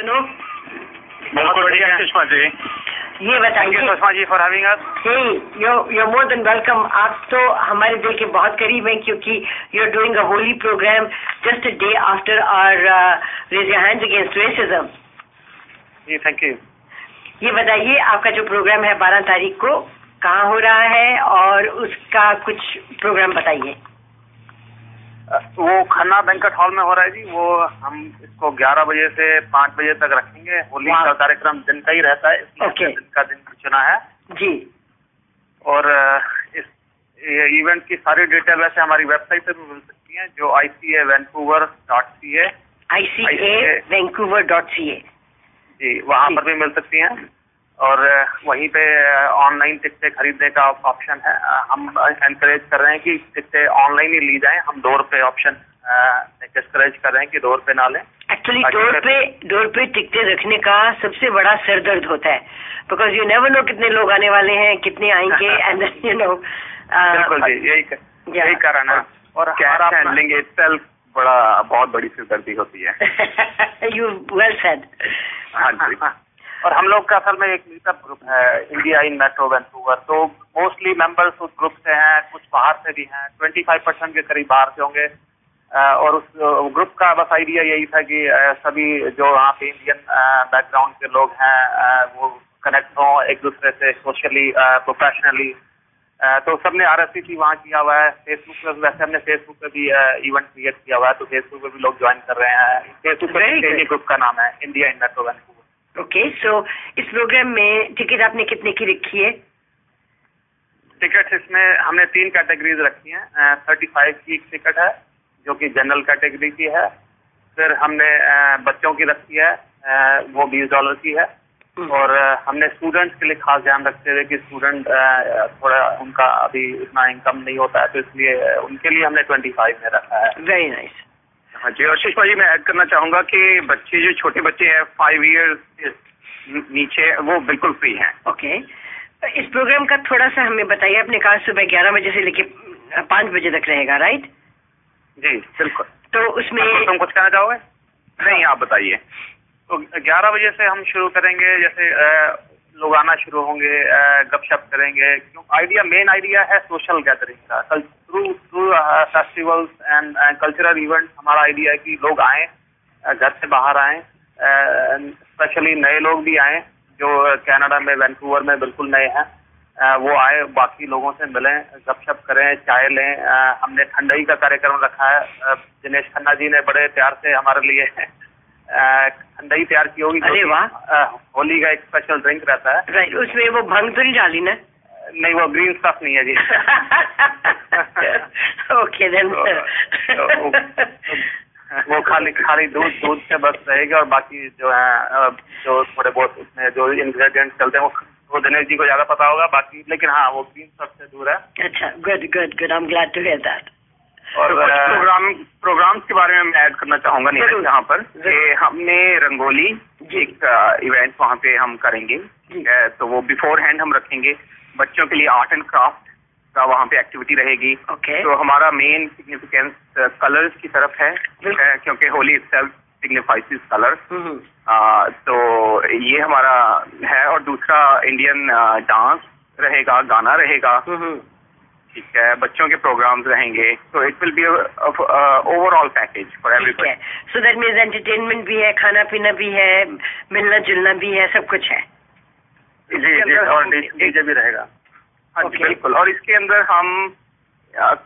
सुनो। बहुत बढ़िया सुषमा जी। ये बताइए Sushma ji for having us you you more than welcome आप तो हमारे दिल के बहुत करीब हैं क्योंकि you are doing a Holi program just a day after our raise your hands against racism ji thank you ये बताइए आपका जो प्रोग्राम है बारह तारीख को कहाँ हो रहा है और उसका कुछ प्रोग्राम बताइए। वो खन्ना बैंकट हॉल में हो रहा है जी। वो हम इसको 11 बजे से 5 बजे तक रखेंगे। होली का कार्यक्रम दिन का ही रहता है। इसलिए। हमने दिन का दिन चुना है। जी। और इस इवेंट की सारी डिटेल वैसे हमारी वेबसाइट पे भी मिल सकती है जो I C A Vancouver dot C A I C A Vancouver dot C A जी वहाँ पर भी मिल सकती हैं। और वहीं पे ऑनलाइन टिकटें खरीदने का ऑप्शन है। हम एनकरेज कर रहे हैं कि टिकटें ऑनलाइन ही ली जाएँ। हम डोर पे ऑप्शन डिस्करेज कर रहे हैं कि डोर पे ना लें। एक्चुअली डोर पे डोर पे टिकटें रखने का सबसे बड़ा सर दर्द होता है। बिकॉज़ यू नेवर नो कितने लोग आने वाले हैं कितने आएँगे एंड यू नो बिल्कुल जी यही Yeah. यही कारण है। और कैश हैंडलिंग इटसेल्फ बड़ा बहुत बड़ी सिरदर्दी होती है। यू वेल सेड हाँ जी। और हम लोग का असल में एक मीटअप ग्रुप है इंडिया इन मेट्रो वैंकूवर तो मोस्टली मेंबर्स उस ग्रुप से हैं कुछ बाहर से भी हैं 25 परसेंट के करीब बाहर से होंगे। और उस ग्रुप का बस आइडिया यही था कि सभी जो वहाँ पे इंडियन बैकग्राउंड के लोग हैं वो कनेक्ट हों एक दूसरे से सोशली प्रोफेशनली तो सबने आर एस सी वहाँ किया हुआ है। फेसबुक पे वैसे हमने फेसबुक पे भी इवेंट क्रिएट किया हुआ है तो फेसबुक पे भी लोग ज्वाइन कर रहे हैं। फेसबुक Very पे ग्रुप का नाम है India in metro Vancouver okay so इस प्रोग्राम में टिकट आपने कितने की रखी है? टिकट इसमें हमने तीन कैटेगरीज रखी हैं थर्टी फाइव की एक टिकट है जो कि जनरल कैटेगरी की है फिर हमने बच्चों की रखी है वो बीस डॉलर की है और हमने स्टूडेंट्स के लिए खास ध्यान रखते हुए कि स्टूडेंट थोड़ा उनका अभी इतना इनकम नहीं होता है तो इसलिए उनके लिए हमने ट्वेंटी फाइव में रखा है। वेरी नाइस हाँ जी और सुषमा जी मैं ऐड करना चाहूँगा कि बच्चे जो छोटे बच्चे हैं फाइव ईयर्स नीचे वो बिल्कुल फ्री हैं। Okay okay. इस प्रोग्राम का थोड़ा सा हमें बताइए आपने कहा सुबह ग्यारह बजे से लेके पाँच बजे तक रहेगा राइट जी बिल्कुल। तो उसमें हाँ, तो तुम कुछ कहना चाहोगे? नहीं आप बताइए। तो 11 बजे से हम शुरू करेंगे जैसे लोग आना शुरू होंगे गपशप करेंगे। आइडिया मेन आइडिया है सोशल गैदरिंग का। कल through through festivals and cultural event हमारा आइडिया है कि लोग आए घर से बाहर आए स्पेशली नए लोग भी आए, जो कनाडा में वैंकूवर में बिल्कुल नए हैं। वो आए, बाकी लोगों से मिलें, गपशप करें, चाय लें। हमने ठंडई का कार्यक्रम रखा है। दिनेश खन्ना जी ने बड़े प्यार से हमारे लिए ठंडई तैयार की होगी अरे वाह। होली का एक स्पेशल ड्रिंक रहता है। राइट उसमें वो भंग तो नहीं डाली ना? नहीं वो ग्रीन स्टफ़ नहीं है जी। ओके देन वो खाली खाली दूध दूध से बस रहेगा और बाकी जो है जो थोड़े बहुत उसमें जो इंग्रेडिएंट्स चलते हैं वो वो दिनेश जी को ज़्यादा पता होगा बाकी लेकिन हाँ वो ग्रीन स्टफ़ से दूर है। अच्छा good good good I am glad to hear that और तो कुछ प्रोग्राम प्रोग्राम्स के बारे में मैं ऐड करना चाहूँगा। नीरज यहाँ पर कि हमने रंगोली एक इवेंट वहाँ पे हम करेंगे। तो वो बिफोर हैंड हम रखेंगे। बच्चों के लिए आर्ट एंड क्राफ्ट का वहाँ पे एक्टिविटी रहेगी। ओके तो हमारा मेन सिग्निफिकेंस कलर्स की तरफ़ है। क्योंकि होली इटसेल्फ सिग्निफाइज कलर्स तो ये हमारा है और दूसरा इंडियन डांस रहेगा गाना रहेगा। ठीक है बच्चों के प्रोग्राम्स रहेंगे तो it will be overall package for everybody so that means entertainment भी है खाना पीना भी है मिलना जुलना भी है सब कुछ है। जी जी और डीजे भी रहेगा। हाँ जी बिल्कुल। और इसके अंदर हम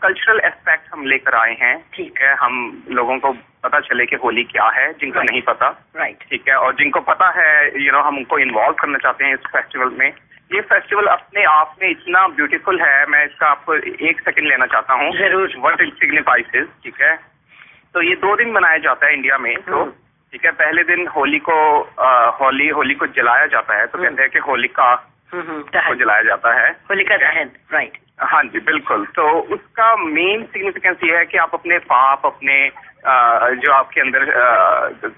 कल्चरल एस्पेक्ट हम लेकर आए हैं। ठीक। है हम लोगों को पता चले कि होली क्या है जिनको Right. नहीं पता। राइट ठीक है और जिनको पता है यू नो हम उनको इन्वॉल्व करना चाहते हैं इस फेस्टिवल में। ये फेस्टिवल अपने आप में इतना ब्यूटीफुल है मैं इसका आपको एक सेकंड लेना चाहता हूँ। ज़रूर। वट इट ठीक है? तो ये दो दिन मनाया जाता है इंडिया में तो हम्म। ठीक है पहले दिन होली को अ, होली होली को जलाया जाता है तो हम्म। कहते हैं कि होलिका को जलाया जाता है। होलिका दहन राइट हाँ जी बिल्कुल। तो उसका मेन सिग्निफिकेंस ये है कि आप अपने पाप अपने अ, जो आपके अंदर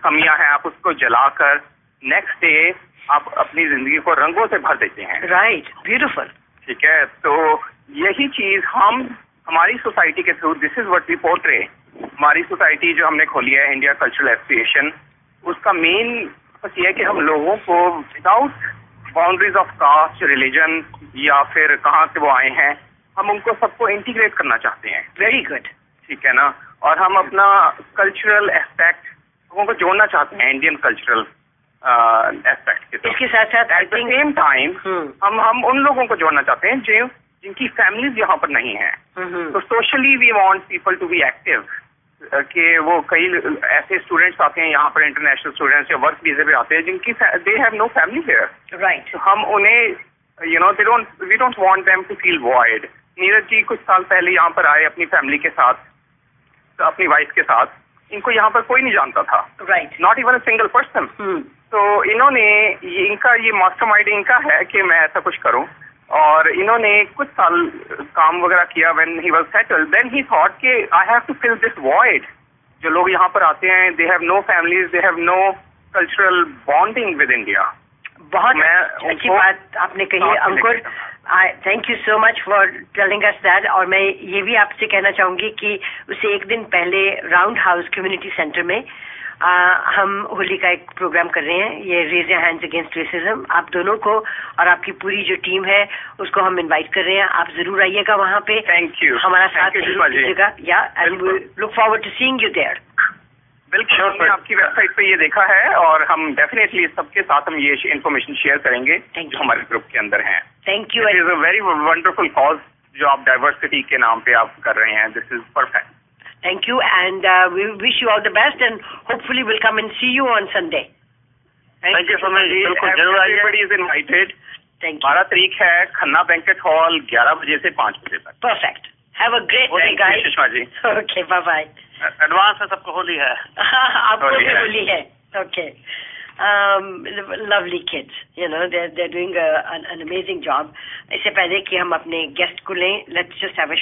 कमियाँ हैं आप उसको जलाकर नेक्स्ट डे आप अपनी ज़िंदगी को रंगों से भर देते हैं। राइट ब्यूटिफुल ठीक है? तो यही चीज़ हम हमारी सोसाइटी के through this is what we portray हमारी सोसाइटी जो हमने खोली है इंडिया कल्चरल एसोसिएशन उसका मेन बस ये है कि हम लोगों को without boundaries of caste religion या फिर कहाँ से वो आए हैं हम उनको सबको इंटीग्रेट करना चाहते हैं। वेरी गुड ठीक है ना? और हम अपना कल्चरल एस्पेक्ट लोगों को जोड़ना चाहते हैं इंडियन कल्चरल एस्पेक्ट के साथ। इसके साथ साथ एट द सेम टाइम हम हम उन लोगों को जोड़ना चाहते हैं जो जिनकी फैमिलीज़ यहाँ पर नहीं है। तो socially we want people to be active कि वो कई ऐसे स्टूडेंट्स आते हैं यहाँ पर इंटरनेशनल स्टूडेंट्स या वर्क वीजे पे आते हैं जिनकी they have no family here right हम उन्हें you know they don't we don't want them to feel void Neeraj ji कुछ साल पहले यहाँ पर आए अपनी फैमिली के साथ अपनी वाइफ के साथ। इनको यहाँ पर कोई नहीं जानता था। Right not even a single person तो इन्होंने इनका ये मास्टरमाइंड इनका है कि मैं ऐसा कुछ करूँ। और इन्होंने कुछ साल काम वगैरह किया when he was settle then he thought कि I have to fill this void जो लोग यहाँ पर आते हैं they have no families they have no cultural bonding with India बहुत अच्छी बात आपने कही Ankur. Thank you so much for telling us that और मैं ये भी आपसे कहना चाहूँगी कि उसे एक दिन पहले राउंड हाउस कम्युनिटी सेंटर में आ, हम होली का एक प्रोग्राम कर रहे हैं ये रेज हैंड्स अगेंस्ट रेसिज्म आप दोनों को और आपकी पूरी जो टीम है उसको हम इनवाइट कर रहे हैं। आप ज़रूर आइएगा वहाँ पे। थैंक यू हमारा साथ। दीजिएगा। या look forward to seeing you there बिल्कुल आपकी वेबसाइट पे ये देखा है और हम डेफिनेटली सबके साथ हम ये इन्फॉर्मेशन शेयर करेंगे जो हमारे ग्रुप के अंदर हैं। Thank you is a very wonderful cause जो आप डाइवर्सिटी के नाम पे आप कर रहे हैं। This is perfect Thank you, and uh, we wish you all the best, and hopefully we'll come and see you on Sunday. Thank you so much बिल्कुल, जरूर आइए। Everybody is invited Thank you. बारह तारीख है Khanna banquet hall 11 बजे से 5 बजे तक Perfect. Have a great day, Thank you, guys. Sushma ji Okay, bye bye. Advance में सबको होली है आपको होली भी है। होली है. Okay. Um, lovely kids, you know, they're they're doing a, an, an amazing job. इससे पहले कि हम अपने गेस्ट को लें, let's just have a